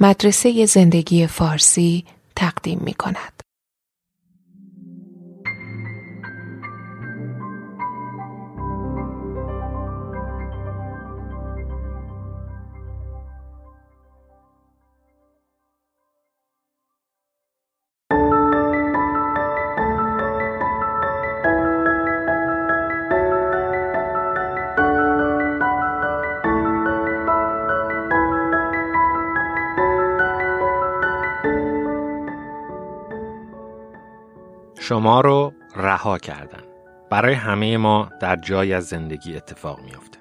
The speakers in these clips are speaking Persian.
مدرسه زندگی فارسی تقدیم می کند. شما رو رها کردن. برای همه ما در جای از زندگی اتفاق میافته.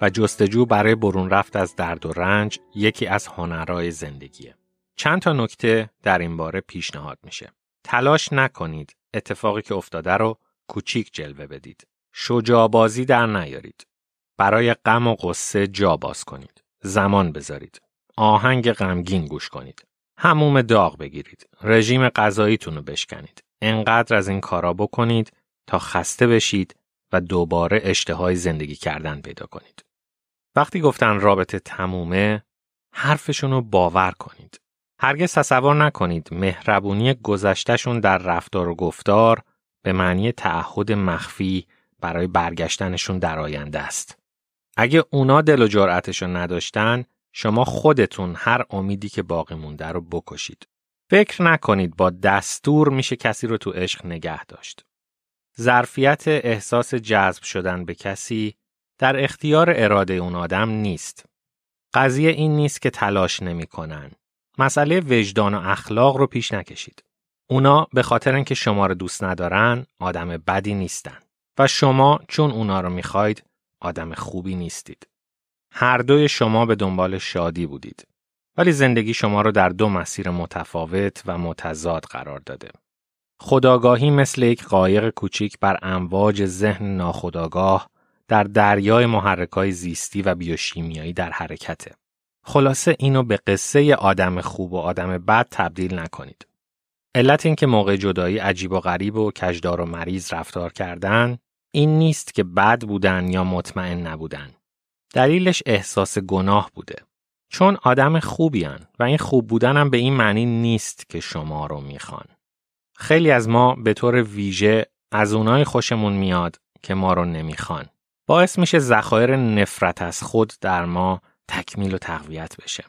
و جستجو برای برون رفت از درد و رنج یکی از هنرهای زندگیه. چند تا نکته در این باره پیشنهاد میشه. تلاش نکنید اتفاقی که افتاده رو کوچیک جلوه بدید. شجاع بازی در نیارید. برای غم و قصه جا باز کنید. زمان بذارید. آهنگ غمگین گوش کنید. هموم داغ بگیرید. رژیم غذاییتون رو بشکنید. انقدر از این کارا بکنید تا خسته بشید و دوباره اشتهای زندگی کردن پیدا کنید. وقتی گفتن رابطه تمومه حرفشون رو باور کنید. هرگز تصور نکنید مهربونی گذشتهشون در رفتار و گفتار به معنی تعهد مخفی برای برگشتنشون در آینده است. اگه اونا دل و جرأتشو نداشتن شما خودتون هر امیدی که باقی مونده رو بکشید. فکر نکنید با دستور میشه کسی رو تو عشق نگه داشت. ظرفیت احساس جذب شدن به کسی در اختیار اراده اون آدم نیست. قضیه این نیست که تلاش نمی‌کنن. مسئله وجدان و اخلاق رو پیش نکشید. اونا به خاطر اینکه شما رو دوست ندارن آدم بدی نیستن و شما چون اونا رو می‌خواید آدم خوبی نیستید. هر دوی شما به دنبال شادی بودید. ولی زندگی شما رو در دو مسیر متفاوت و متضاد قرار داده. خداگاهی مثل یک قایق کوچیک بر امواج ذهن ناخداگاه در دریای محرکای زیستی و بیوشیمیایی در حرکته. خلاصه اینو به قصه آدم خوب و آدم بد تبدیل نکنید. علت اینکه موقع جدایی عجیب و غریب و کجدار و مریض رفتار کردن این نیست که بد بودن یا مطمئن نبودن. دلیلش احساس گناه بوده. چون آدم خوبیان و این خوب بودن به این معنی نیست که شما رو می‌خوان. خیلی از ما به طور ویژه از اونای خوشمون میاد که ما رو نمی‌خوان. باعث میشه ذخایر نفرت از خود در ما تکمیل و تقویت بشه.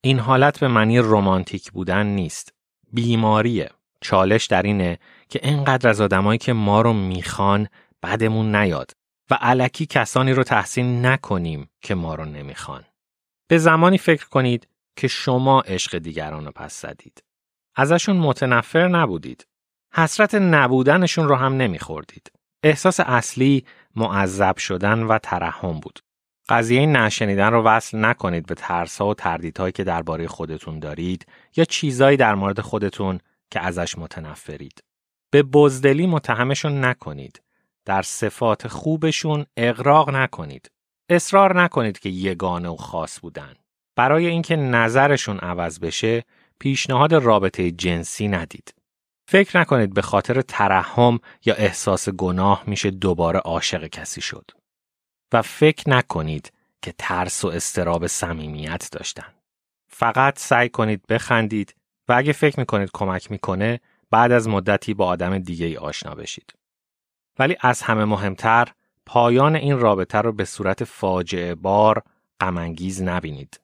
این حالت به معنی رمانتیک بودن نیست. بیماریه. چالش در اینه که اینقدر از آدمایی که ما رو می‌خوان بدمون نیاد و علکی کسانی رو تحسین نکنیم که ما رو نمی‌خوان. به زمانی فکر کنید که شما عشق دیگران رو پس زدید. ازشون متنفر نبودید. حسرت نبودنشون رو هم نمیخوردید. احساس اصلی معذب شدن و ترحم بود. قضیه نشنیدن رو وصل نکنید به ترسا و تردیدهایی که درباره خودتون دارید یا چیزایی در مورد خودتون که ازش متنفرید. به بزدلی متهمشون نکنید. در صفات خوبشون اقراق نکنید. اصرار نکنید که یگانه و خاص بودن. برای اینکه نظرشون عوض بشه، پیشنهاد رابطه جنسی ندید. فکر نکنید به خاطر ترحم یا احساس گناه میشه دوباره عاشق کسی شد. و فکر نکنید که ترس و استراب صمیمیت داشتن. فقط سعی کنید بخندید و اگه فکر می‌کنید کمک می‌کنه بعد از مدتی با آدم دیگه ای آشنا بشید. ولی از همه مهمتر پایان این رابطه رو به صورت فاجعه بار غمانگیز نبینید.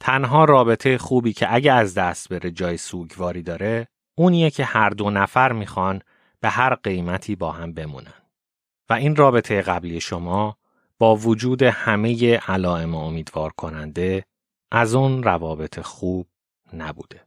تنها رابطه خوبی که اگه از دست بره جای سوگواری داره اونیه که هر دو نفر می‌خوان به هر قیمتی با هم بمونن. و این رابطه قبلی شما با وجود همه علائم امیدوار کننده از اون روابط خوب نبوده.